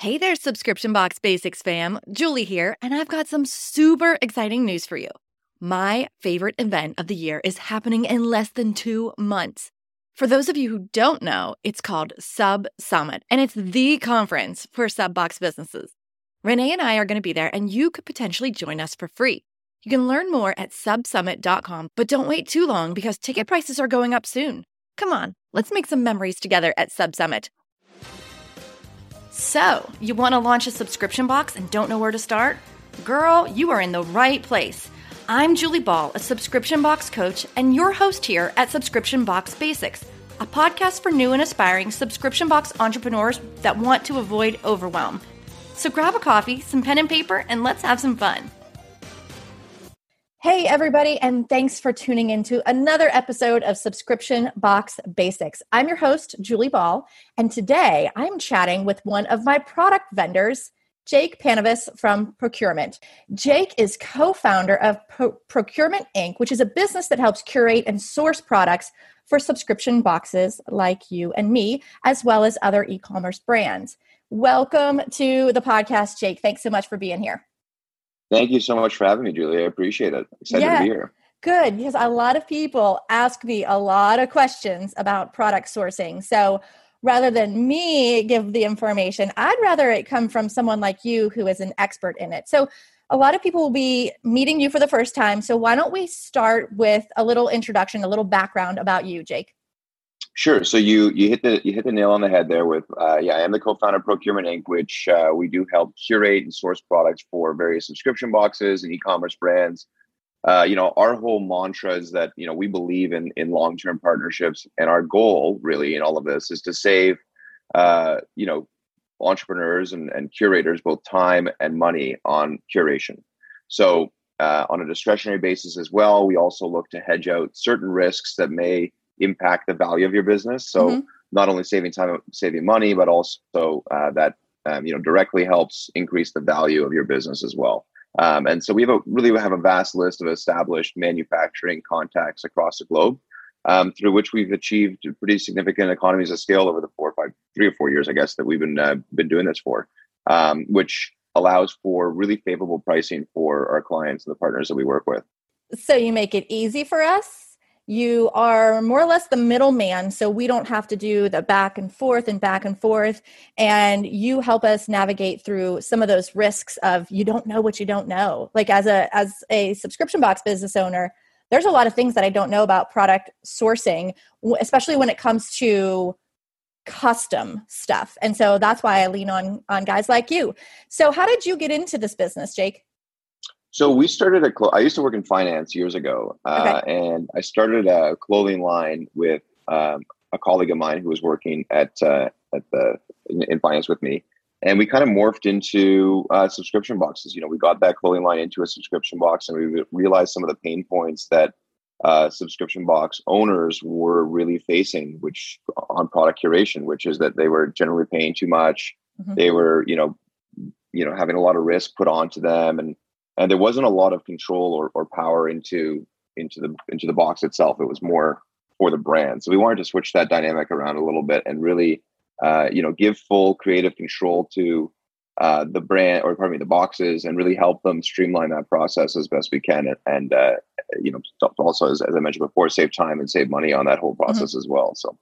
Hey there, Subscription Box Basics fam. Julie here, and I've got some super exciting news for you. My favorite event of the year is happening in less than two months. For those of you who don't know, it's called Sub Summit, and it's the conference for sub box businesses. Renee and I are going to be there, and you could potentially join us for free. You can learn more at subsummit.com, but don't wait too long because ticket prices are going up soon. Come on, let's make some memories together at Sub Summit. So, you want to launch a subscription box and don't know where to start? Girl, you are in the right place. I'm Julie Ball, a subscription box coach, and your host here at Subscription Box Basics, a podcast for new and aspiring subscription box entrepreneurs that want to avoid overwhelm. So grab a coffee, some pen and paper, and let's have some fun. Hey, everybody, and thanks for tuning into another episode of Subscription Box Basics. I'm your host, Julie Ball, and today I'm chatting with one of my product vendors, Jake Panavis from Procurement. Jake is co founder of Pro- Procurement Inc., which is a business that helps curate and source products for subscription boxes like you and me, as well as other e commerce brands. Welcome to the podcast, Jake. Thanks so much for being here. Thank you so much for having me, Julie. I appreciate it. Excited yeah, to be here. Good, because a lot of people ask me a lot of questions about product sourcing. So rather than me give the information, I'd rather it come from someone like you who is an expert in it. So a lot of people will be meeting you for the first time. So why don't we start with a little introduction, a little background about you, Jake? Sure. So you you hit the you hit the nail on the head there with uh, yeah I am the co-founder of Procurement Inc., which uh, we do help curate and source products for various subscription boxes and e-commerce brands. Uh, you know, our whole mantra is that you know we believe in in long term partnerships, and our goal really in all of this is to save uh, you know entrepreneurs and, and curators both time and money on curation. So uh, on a discretionary basis as well, we also look to hedge out certain risks that may impact the value of your business. So mm-hmm. not only saving time, saving money, but also uh, that um, you know directly helps increase the value of your business as well. Um, and so we have a really have a vast list of established manufacturing contacts across the globe, um, through which we've achieved pretty significant economies of scale over the four or five, three or four years, I guess, that we've been uh, been doing this for, um, which allows for really favorable pricing for our clients and the partners that we work with. So you make it easy for us you are more or less the middleman so we don't have to do the back and forth and back and forth and you help us navigate through some of those risks of you don't know what you don't know. Like as a as a subscription box business owner there's a lot of things that i don't know about product sourcing especially when it comes to custom stuff and so that's why i lean on on guys like you. So how did you get into this business jake so we started a. Clo- I used to work in finance years ago, uh, okay. and I started a clothing line with um, a colleague of mine who was working at uh, at the in, in, finance with me, and we kind of morphed into uh, subscription boxes. You know, we got that clothing line into a subscription box, and we realized some of the pain points that uh, subscription box owners were really facing, which on product curation, which is that they were generally paying too much. Mm-hmm. They were, you know, you know, having a lot of risk put onto them, and and there wasn't a lot of control or, or power into into the into the box itself. It was more for the brand. So we wanted to switch that dynamic around a little bit and really, uh, you know, give full creative control to uh, the brand or pardon me, the boxes, and really help them streamline that process as best we can, and, and uh, you know, also as, as, I mentioned before, save time and save money on that whole mm-hmm. process mm-hmm. as well. So,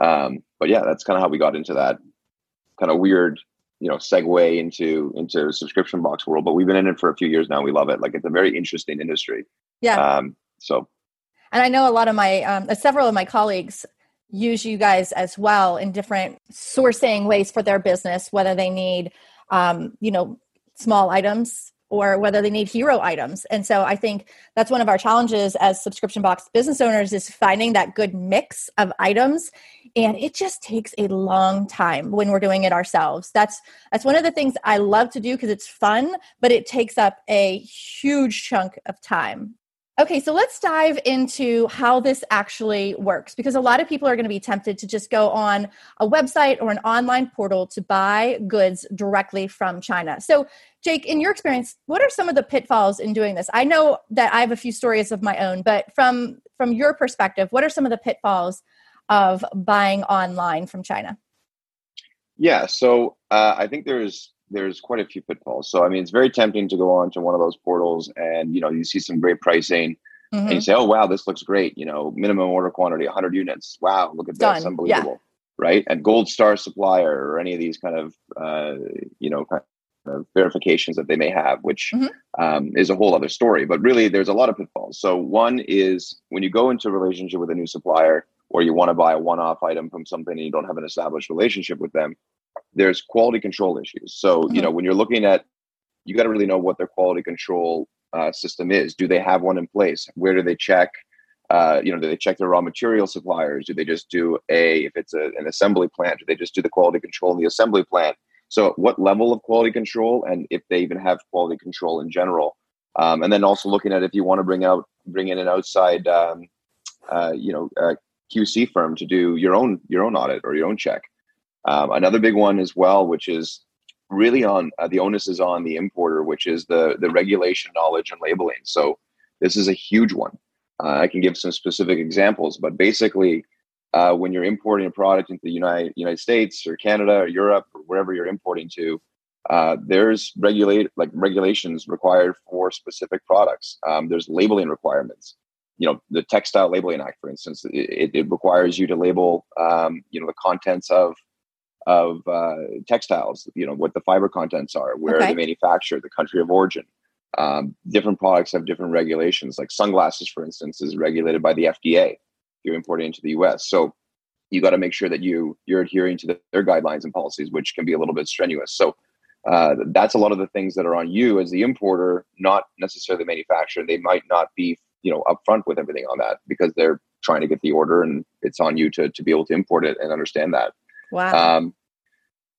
um, but yeah, that's kind of how we got into that kind of weird you know segue into into subscription box world but we've been in it for a few years now. We love it. Like it's a very interesting industry. Yeah. Um so. And i know a lot of my um, uh, several of my colleagues use you guys as well in different sourcing ways for their business whether they need um, you know small items or whether they need hero items. And so I think that's one of our challenges as subscription box business owners is finding that good mix of items and it just takes a long time when we're doing it ourselves. That's that's one of the things I love to do because it's fun, but it takes up a huge chunk of time. Okay, so let's dive into how this actually works because a lot of people are going to be tempted to just go on a website or an online portal to buy goods directly from China. So, Jake, in your experience, what are some of the pitfalls in doing this? I know that I have a few stories of my own, but from from your perspective, what are some of the pitfalls of buying online from China? Yeah, so uh, I think there's there's quite a few pitfalls. So I mean, it's very tempting to go on to one of those portals and you know you see some great pricing mm-hmm. and you mm-hmm. say, oh wow, this looks great. You know, minimum order quantity 100 units. Wow, look at Done. this, unbelievable. Yeah. Right, and Gold Star Supplier or any of these kind of uh, you know kind of verifications that they may have, which mm-hmm. um, is a whole other story. But really, there's a lot of pitfalls. So one is when you go into a relationship with a new supplier or you want to buy a one-off item from something and you don't have an established relationship with them there's quality control issues. So mm-hmm. you know when you're looking at you got to really know what their quality control uh, system is. Do they have one in place? Where do they check uh, you know do they check their raw material suppliers? Do they just do a if it's a, an assembly plant do they just do the quality control in the assembly plant? So what level of quality control and if they even have quality control in general. Um, and then also looking at if you want to bring out bring in an outside um, uh, you know uh, QC firm to do your own your own audit or your own check. Um, another big one as well, which is really on uh, the onus is on the importer, which is the the regulation knowledge and labeling. So this is a huge one. Uh, I can give some specific examples, but basically, uh, when you're importing a product into the United United States or Canada or Europe or wherever you're importing to, uh, there's regulate like regulations required for specific products. Um, there's labeling requirements you know the textile labeling act for instance it, it requires you to label um, you know the contents of of uh, textiles you know what the fiber contents are where okay. they manufacture the country of origin. Um, different products have different regulations like sunglasses for instance is regulated by the fda if you're importing into the us so you got to make sure that you you're adhering to the, their guidelines and policies which can be a little bit strenuous. So uh, that's a lot of the things that are on you as the importer not necessarily the manufacturer. They might not be you know upfront with everything on that because they're trying to get the order and it's on you to to be able to import it and understand that. Wow. Um,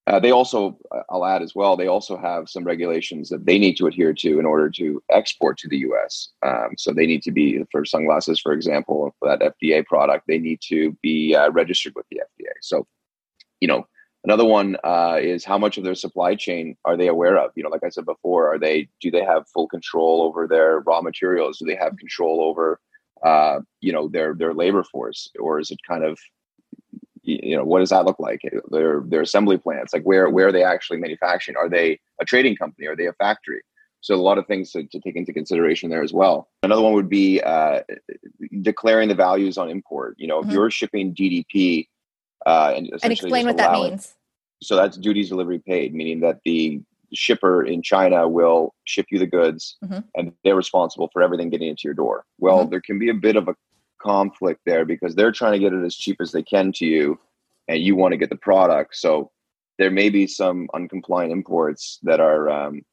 uh, they also, uh, I'll add as well, they also have some regulations that they need to adhere to in order to export to the US. Um, so they need to be, for sunglasses, for example, for that FDA product, they need to be uh, registered with the FDA. So, you know, Another one uh, is how much of their supply chain are they aware of? You know, like I said before, are they do they have full control over their raw materials? Do they have control over uh, you know their their labor force, or is it kind of you know what does that look like? Their their assembly plants, like where where are they actually manufacturing? Are they a trading company? Are they a factory? So a lot of things to, to take into consideration there as well. Another one would be uh, declaring the values on import. You know, mm-hmm. if you're shipping DDP uh, and, and explain what that means. So that's duties delivery paid, meaning that the shipper in China will ship you the goods mm-hmm. and they're responsible for everything getting into your door. Well, mm-hmm. there can be a bit of a conflict there because they're trying to get it as cheap as they can to you and you want to get the product. So there may be some uncompliant imports that are um,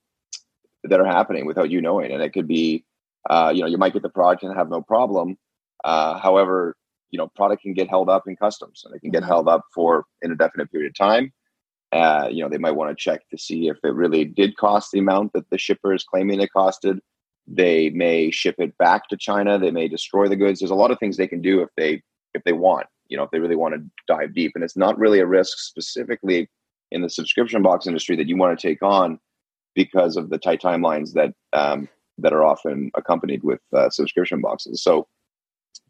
that are happening without you knowing, and it could be, uh, you know, you might get the product and have no problem. Uh, however, you know product can get held up in customs and it can get mm-hmm. held up for an indefinite period of time. Uh, you know they might want to check to see if it really did cost the amount that the shipper is claiming it costed. They may ship it back to china. They may destroy the goods. There's a lot of things they can do if they if they want you know if they really want to dive deep. And it's not really a risk specifically in the subscription box industry that you want to take on because of the tight timelines that um, that are often accompanied with uh, subscription boxes. So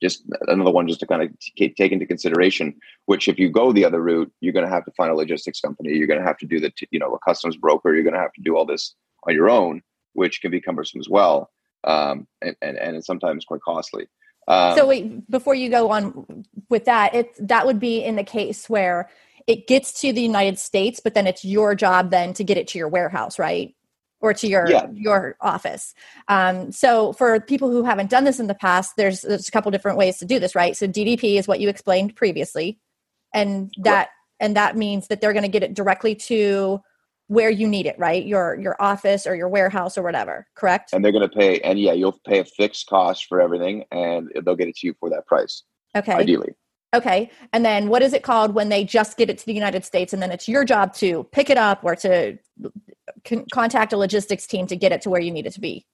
just another one just to kind of t- take into consideration which if you go the other route you're going to have to find a logistics company you're going to have to do the t- you know a customs broker you're going to have to do all this on your own which can be cumbersome as well um, and, and and sometimes quite costly. Um, so wait before you go on with that it that would be in the case where it gets to the united states but then it's your job then to get it to your warehouse right or to your yeah. your office. Um, so for people who haven't done this in the past, there's there's a couple different ways to do this, right? So DDP is what you explained previously, and that and that means that they're going to get it directly to where you need it, right? Your your office or your warehouse or whatever, correct? And they're going to pay, and yeah, you'll pay a fixed cost for everything, and they'll get it to you for that price. Okay. Ideally. Okay. And then what is it called when they just get it to the United States and then it's your job to pick it up or to con- contact a logistics team to get it to where you need it to be?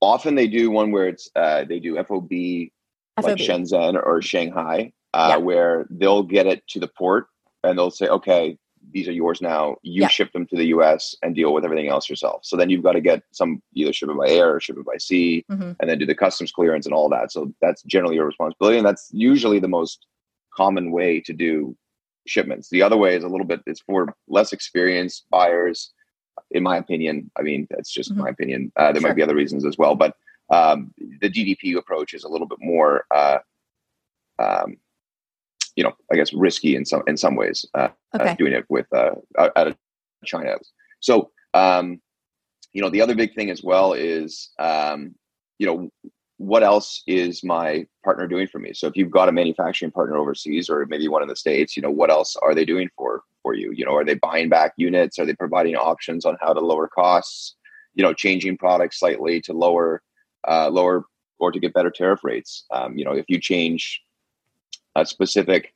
Often they do one where it's uh, they do FOB, FOB. like Shenzhen or Shanghai, uh, yeah. where they'll get it to the port and they'll say, okay, these are yours now. You yeah. ship them to the US and deal with everything else yourself. So then you've got to get some either ship it by air or ship it by sea mm-hmm. and then do the customs clearance and all that. So that's generally your responsibility. And that's usually the most common way to do shipments. The other way is a little bit it's for less experienced buyers, in my opinion. I mean, that's just mm-hmm. my opinion. Uh, there sure. might be other reasons as well, but um, the DDP approach is a little bit more, uh, um, you know, I guess risky in some in some ways. Uh, uh okay. doing it with uh, out of China. So, um, you know, the other big thing as well is, um, you know, what else is my partner doing for me? So if you've got a manufacturing partner overseas or maybe one in the states, you know, what else are they doing for for you? You know, are they buying back units? Are they providing options on how to lower costs? You know, changing products slightly to lower uh, lower or to get better tariff rates. Um, you know, if you change a specific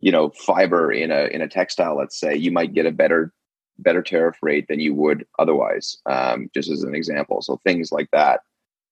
you know fiber in a in a textile, let's say, you might get a better better tariff rate than you would otherwise. Um, just as an example, so things like that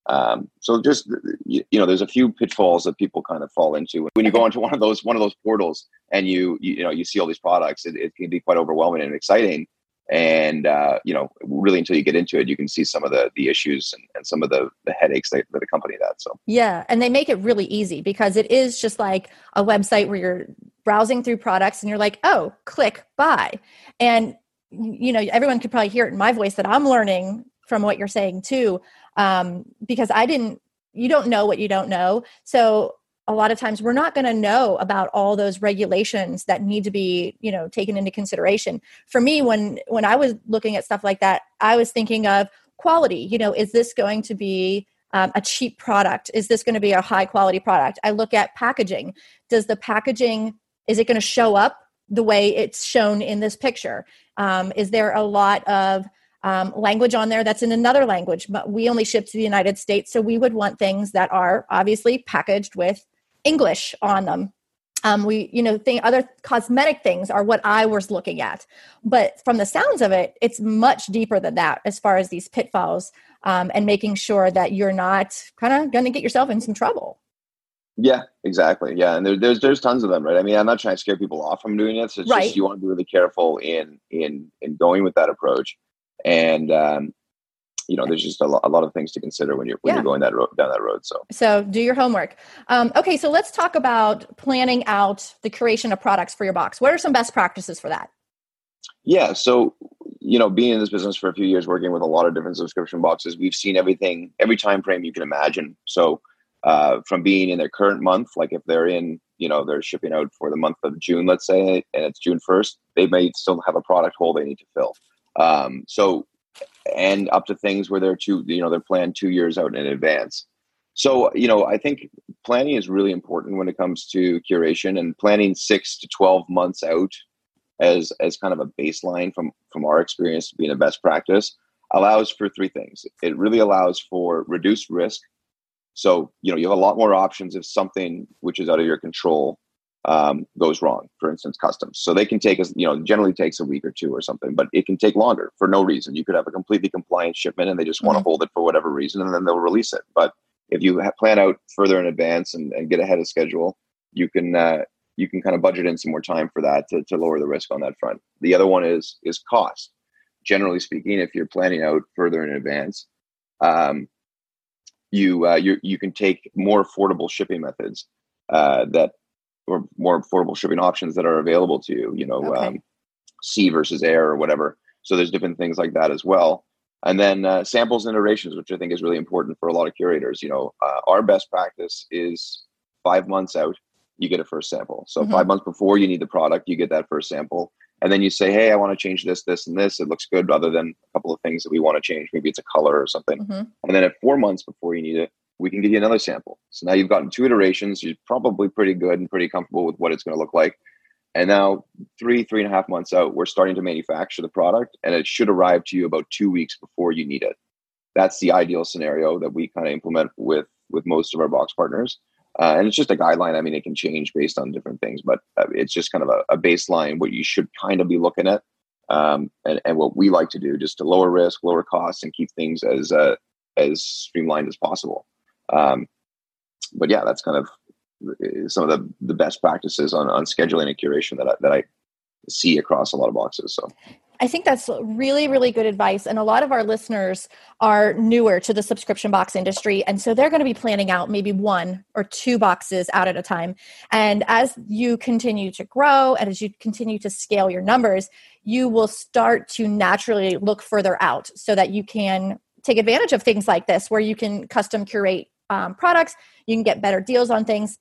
um, so just you, you, know, there's a few pitfalls that people kind of fall into when you go into one of those one of those portals and you you, you know you see all these products. It, it, can be quite overwhelming and exciting, and uh, you know, really until you get into it, you can see some of the the issues and, and some of the the headaches that, that accompany that. So yeah, and they make it really easy because it is just like a website where you're browsing through products and you're like, oh, click buy, and you know everyone could probably hear it in my voice that I'm learning from what you're saying too um, because i didn't you don't know what you don't know. So a lot of times we're not going to know about all those regulations that need to be you know taken into consideration. For me when when i was looking at stuff like that i was thinking of quality. You know is this going to be um, a cheap product? Is this going to be a high quality product? I look at packaging. Does the packaging is it going to show up the way it's shown in this picture? Um, is there a lot of um, language on there that's in another language, but we only ship to the United States. So we would want things that are obviously packaged with English on them. Um, we, you know, think other cosmetic things are what I was looking at, but from the sounds of it, it's much deeper than that as far as these pitfalls um, and making sure that you're not kind of going to get yourself in some trouble. Yeah, exactly. Yeah, and there, there's there's tons of them, right? I mean, I'm not trying to scare people off from doing it. So it's right. just you want to be really careful in in in going with that approach and um, you know there's just a lot, a lot of things to consider when you're when yeah. you're going that road down that road so. So do your homework. Um, okay so let's talk about planning out the creation of products for your box. What are some best practices for that? Yeah so you know being in this business for a few years working with a lot of different subscription boxes we've seen everything every time frame you can imagine. So uh, from being in their current month like if they're in you know they're shipping out for the month of june let's say and it's june 1st they may still have a product hole they need to fill um, so, and up to things where they're two, you know, they're planned two years out in advance. So, you know, I think planning is really important when it comes to curation and planning six to 12 months out as, as kind of a baseline from, from our experience being a best practice allows for three things. It really allows for reduced risk. So, you know, you have a lot more options if something which is out of your control um, goes wrong, for instance, customs. So they can take us, you know, generally takes a week or two or something, but it can take longer for no reason. You could have a completely compliant shipment and they just want to mm-hmm. hold it for whatever reason and then they'll release it. But if you plan out further in advance and, and get ahead of schedule, you can uh, you can kind of budget in some more time for that to, to lower the risk on that front. The other one is is cost. Generally speaking, if you're planning out further in advance, um, you uh, you you can take more affordable shipping methods uh, that or more affordable shipping options that are available to you. You know, okay. um, sea versus air or whatever. So there's different things like that as well. And then uh, samples and iterations, which I think is really important for a lot of curators. You know, uh, our best practice is five months out, you get a first sample. So mm-hmm. five months before you need the product, you get that first sample. And then you say, hey, I want to change this, this, and this. It looks good, rather than a couple of things that we want to change. Maybe it's a color or something. Mm-hmm. And then at four months before you need it, we can give you another sample. So now you've gotten two iterations. You're probably pretty good and pretty comfortable with what it's going to look like. And now, three, three and a half months out, we're starting to manufacture the product, and it should arrive to you about two weeks before you need it. That's the ideal scenario that we kind of implement with with most of our box partners. Uh, and it's just a guideline. I mean, it can change based on different things, but uh, it's just kind of a, a, baseline what you should kind of be looking at, um, and, and, what we like to do just to lower risk, lower costs, and keep things as uh, as streamlined as possible. Um, but yeah, that's kind of some of the, the best practices on, on scheduling and curation that I, that I see across a lot of boxes. So I think that's really, really good advice. And a lot of our listeners are newer to the subscription box industry. And so they're going to be planning out maybe one or two boxes out at a time. And as you continue to grow and as you continue to scale your numbers, you will start to naturally look further out so that you can take advantage of things like this where you can custom curate um, products, you can get better deals on things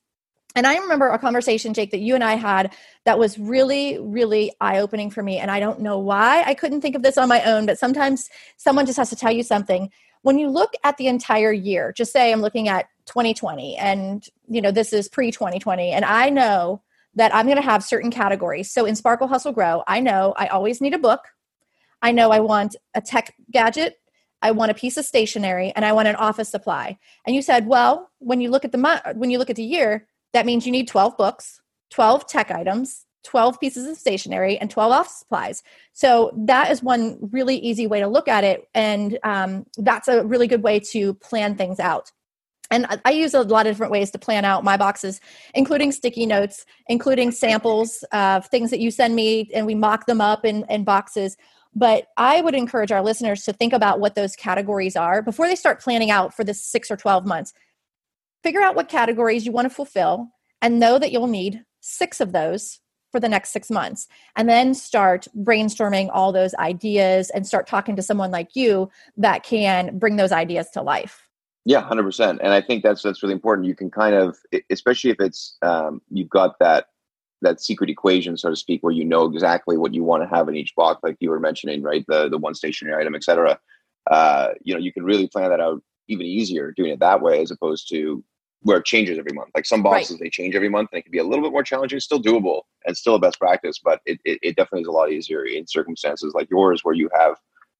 and I remember a conversation, Jake, that you and I had that was really, really eye opening for me. And I don't know why I couldn't think of this on my own, but sometimes someone just has to tell you something. When you look at the entire year, just say I'm looking at 2020 and you know this is pre 2020 and I know that I'm going to have certain categories. So in Sparkle Hustle Grow, I know I always need a book. I know I want a tech gadget I want a piece of stationery and I want an office supply. And you said, well, when you look at the month, when you look at the year, that means you need 12 books, 12 tech items, 12 pieces of stationery, and 12 office supplies. So that is one really easy way to look at it. And um, that's a really good way to plan things out. And I use a lot of different ways to plan out my boxes, including sticky notes, including samples of things that you send me, and we mock them up in, in boxes. But I would encourage our listeners to think about what those categories are before they start planning out for the six or 12 months. Figure out what categories you want to fulfill and know that you'll need six of those for the next six months. And then start brainstorming all those ideas and start talking to someone like you that can bring those ideas to life. Yeah 100% and i think that's that's really important. You can kind of especially if it's um, you've got that that secret equation so to speak where you know exactly what you want to have in each box like you were mentioning right the the one stationary item etc uh, you know you can really plan that out even easier doing it that way as opposed to where it changes every month. Like some boxes, right. they change every month and it can be a little bit more challenging, still doable and still a best practice, but it, it, it definitely is a lot easier in circumstances like yours where you have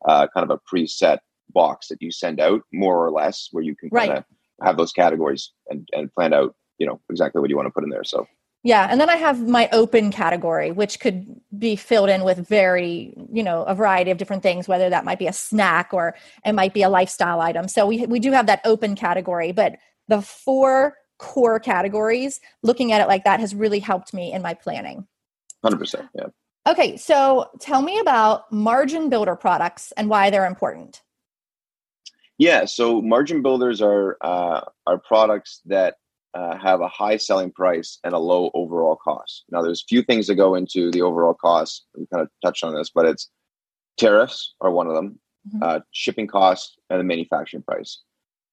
uh, kind of a preset box that you send out more or less where you can kind of have those categories and, and plan out, you know, exactly what you want to put in there. So yeah, and then I have my open category, which could be filled in with very, you know, a variety of different things, whether that might be a snack or it might be a lifestyle item. So we we do have that open category, but the four core categories, looking at it like that has really helped me in my planning. 100%. Yeah. Okay, so tell me about margin builder products and why they're important. Yeah, so margin builders are uh, are products that uh, have a high selling price and a low overall cost. Now, there's a few things that go into the overall cost. We kind of touched on this, but it's tariffs are one of them, mm-hmm. uh, shipping costs, and the manufacturing price.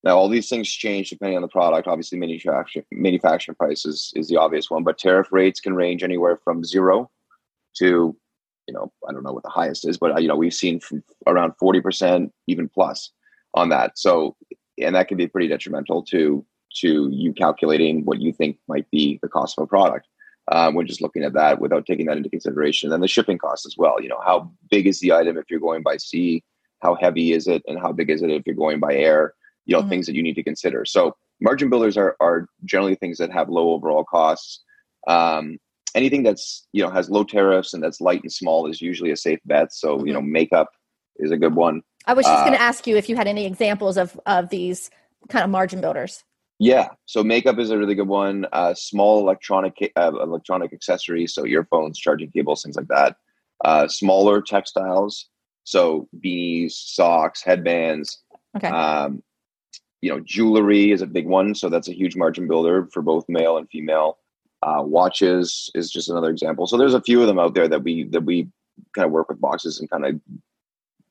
Now, all these things change depending on the product. Obviously, manufacturing manufacturing price is, is the obvious one, but tariff rates can range anywhere from zero to, you know, I don't know what the highest is, but uh, you know, we've seen from around forty percent, even plus on that. So, and that can be pretty detrimental to to you calculating what you think might be the cost of a product. Um, we're just looking at that without taking that into consideration. And the shipping costs as well. You know, how big is the item if you're going by sea? How heavy is it? And how big is it if you're going by air? you know mm-hmm. things that you need to consider so margin builders are, are generally things that have low overall costs um, anything that's you know has low tariffs and that's light and small is usually a safe bet so mm-hmm. you know makeup is a good one i was just uh, going to ask you if you had any examples of of these kind of margin builders yeah so makeup is a really good one uh, small electronic uh, electronic accessories so earphones charging cables things like that uh, smaller textiles so beanies socks headbands okay. Um, you know, jewelry is a big one, so that's a huge margin builder for both male and female. Uh, watches is just another example. So there's a few of them out there that we that we kind of work with boxes and kind of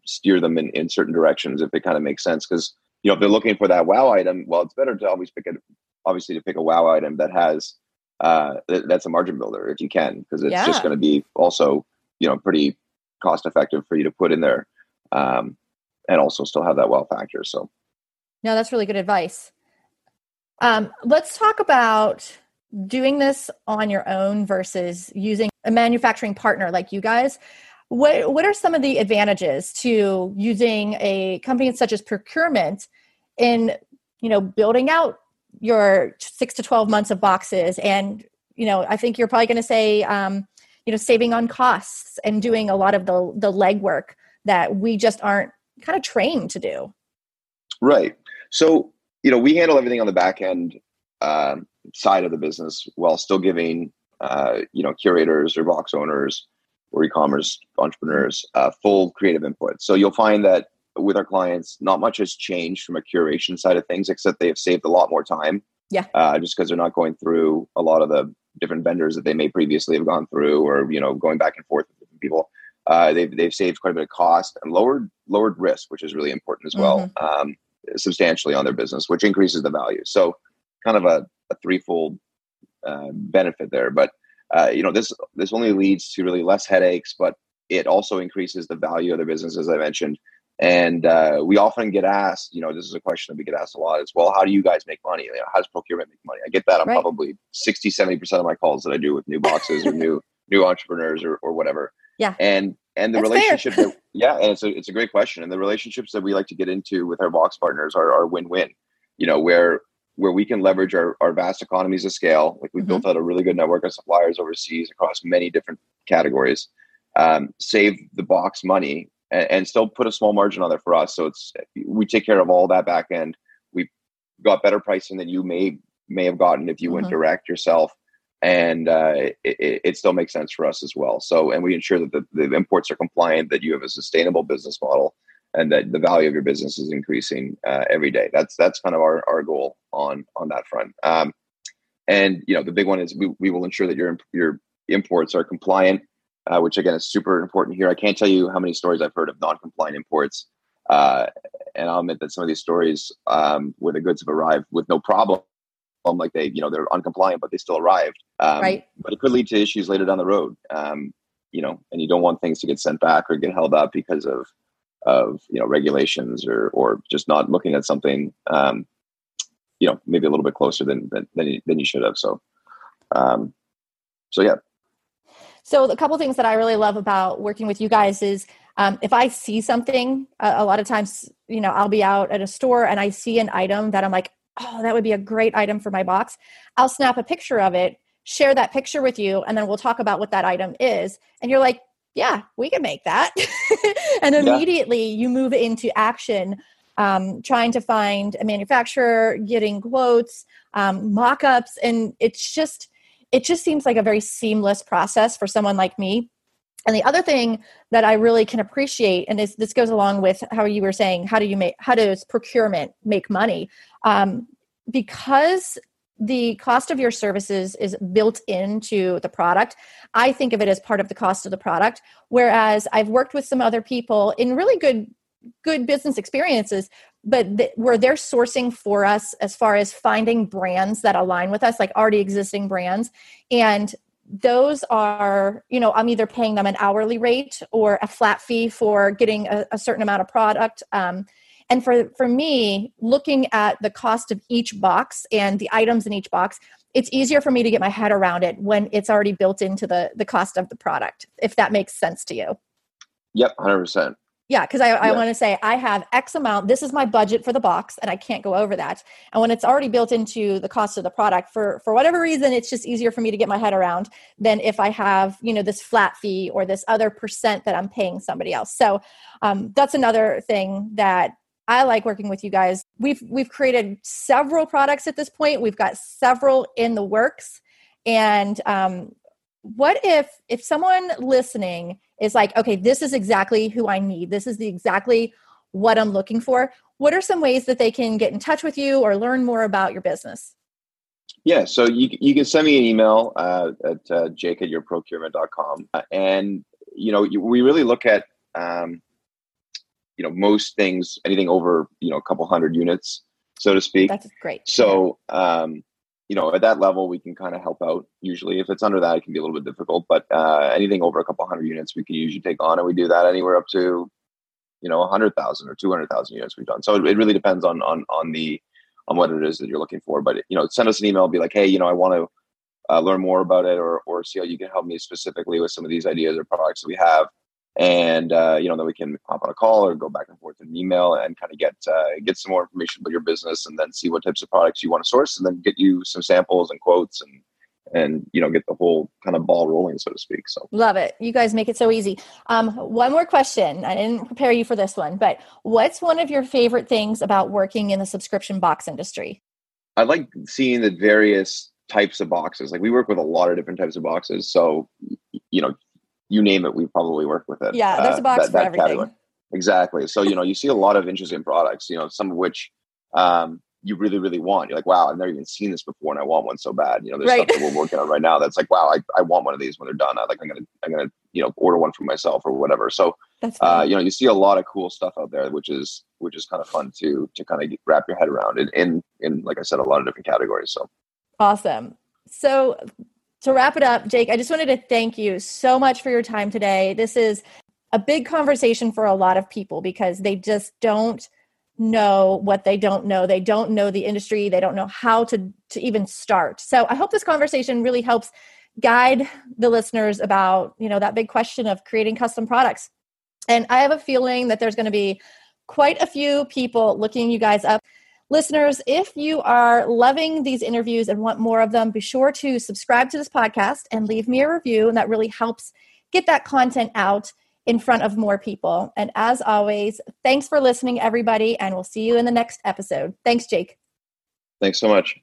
steer them in, in certain directions if it kind of makes sense. Because you know, if they're looking for that wow item, well, it's better to always pick it. Obviously, to pick a wow item that has uh, that's a margin builder if you can, because it's yeah. just going to be also you know pretty cost effective for you to put in there, um, and also still have that wow factor. So no, that's really good advice. Um, let's talk about doing this on your own versus using a manufacturing partner like you guys. What what are some of the advantages to using a company such as procurement in you know building out your six to twelve months of boxes and you know I think you're probably going to say um, you know saving on costs and doing a lot of the the legwork that we just aren't kind of trained to do. Right. So, you know, we handle everything on the back end uh, side of the business while still giving, uh, you know, curators or box owners or e-commerce entrepreneurs uh, full creative input. So you'll find that with our clients, not much has changed from a curation side of things, except they have saved a lot more time. Yeah. Uh, just because they're not going through a lot of the different vendors that they may previously have gone through, or you know, going back and forth with different people. Uh, they've they've saved quite a bit of cost and lowered lowered risk, which is really important as well, mm-hmm. um, substantially on their business, which increases the value. So, kind of a, a threefold uh, benefit there. But uh, you know, this this only leads to really less headaches, but it also increases the value of the business, as I mentioned. And uh, we often get asked, you know, this is a question that we get asked a lot is, well, how do you guys make money? You know, how does procurement make money? I get that on right. probably 60, 70% of my calls that I do with new boxes or new new entrepreneurs or, or whatever. Yeah. And and the That's relationship that, yeah, and it's a it's a great question. And the relationships that we like to get into with our box partners are, are win-win. You know, where where we can leverage our, our vast economies of scale. Like we've mm-hmm. built out a really good network of suppliers overseas across many different categories. Um, save the box money and, and, still put a small margin on there for us. So it's we take care of all that back end. We got better pricing than you may may have gotten if you mm-hmm. went direct yourself, and uh, it, it, still makes sense for us as well. So and we ensure that the, the imports are compliant, that you have a sustainable business model, and that the value of your business is increasing uh, every day. That's that's kind of our, our goal on on that front. Um, and you know the big one is we, we will ensure that your your imports are compliant uh, which again is super important here. I can't tell you how many stories I've heard of non-compliant imports, uh, and I'll admit that some of these stories um, where the goods have arrived with no problem, like they, you know, they're uncompliant, but they still arrived. Um, right. But it could lead to issues later down the road. Um, you know, and you don't want things to get sent back or get held up because of of you know regulations or or just not looking at something. Um, you know, maybe a little bit closer than than than you, than you should have. So, um, so yeah, so a couple things that I really love about working with you guys is um, if I see something, a lot of times, you know, I'll be out at a store and I see an item that I'm like, oh, that would be a great item for my box. I'll snap a picture of it, share that picture with you, and then we'll talk about what that item is. And you're like, yeah, we can make that. and immediately yeah. you move into action, um, trying to find a manufacturer, getting quotes, um, mock ups. And it's just, it just seems like a very seamless process for someone like me and the other thing that I really can appreciate, and this, this goes along with how you were saying, how do you make, how does procurement make money? Um, because the cost of your services is built into the product, I think of it as part of the cost of the product. Whereas I've worked with some other people in really good good business experiences but th- where they're sourcing for us as far as finding brands that align with us like already existing brands. And those are you know i'm either paying them an hourly rate or a flat fee for getting a, a certain amount of product. Um, and for for me looking at the cost of each box and the items in each box it's easier for me to get my head around it when it's already built into the the cost of the product if that makes sense to you yep 100% yeah, because I, I want to say I have X amount. This is my budget for the box, and I can't go over that. And when it's already built into the cost of the product, for for whatever reason, it's just easier for me to get my head around than if I have you know this flat fee or this other percent that I'm paying somebody else. So um, that's another thing that I like working with you guys. We've we've created several products at this point. We've got several in the works, and um, what if if someone listening is like okay this is exactly who i need. This is the exactly what i'm looking for. What are some ways that they can get in touch with you or learn more about your business? Yeah so you, you can send me an email uh, at uh, jake at yourprocurement.com uh, and you know we really look at um, you know most things anything over you know a couple hundred units so to speak that's great so um, you know, at that level, we can kind of help out. Usually, if it's under that, it can be a little bit difficult. But uh, anything over a couple hundred units, we can usually take on, and we do that anywhere up to, you know, a hundred thousand or two hundred thousand units we've done. So it, it, really depends on on on the on what it is that you're looking for. But you know, send us an email, be like, hey, you know, I want to uh, learn more about it, or or see how you can help me specifically with some of these ideas or products that we have and uh, you know that we can hop on a call or go back and forth in an email and kind of get uh, get some more information about your business and then see what types of products you want to source and then get you some samples and quotes and and you know get the whole kind of ball rolling so to speak so. Love it. You guys make it so easy. Um, one more question. I didn't prepare you for this one but what's one of your favorite things about working in the subscription box industry? I like seeing the various types of boxes. Like we work with a lot of different types of boxes so you know you name it, we probably work with it. Yeah, there's a uh, box uh, that, for that everything. Category. Exactly. So you know, you see a lot of interesting products. You know, some of which um, you really, really want. You're like, wow, I've never even seen this before, and I want one so bad. You know, there's right. stuff that we're working on right now that's like, wow, I, I want one of these when they're done. I like, I'm gonna, I'm gonna, you know, order one for myself or whatever. So, uh, you know, you see a lot of cool stuff out there, which is, which is kind of fun to, to kind of wrap your head around in, in, in, like I said, a lot of different categories. So, awesome. So, to wrap it up, Jake, I just wanted to thank you so much for your time today. This is a big conversation for a lot of people because they just don't know what they don't know. They don't know the industry. They don't know how to, to even start. So I hope this conversation really helps guide the listeners about, you know, that big question of creating custom products. And I have a feeling that there's going to be quite a few people looking you guys up. Listeners, if you are loving these interviews and want more of them, be sure to subscribe to this podcast and leave me a review. And that really helps get that content out in front of more people. And as always, thanks for listening, everybody, and we'll see you in the next episode. Thanks, Jake. Thanks so much.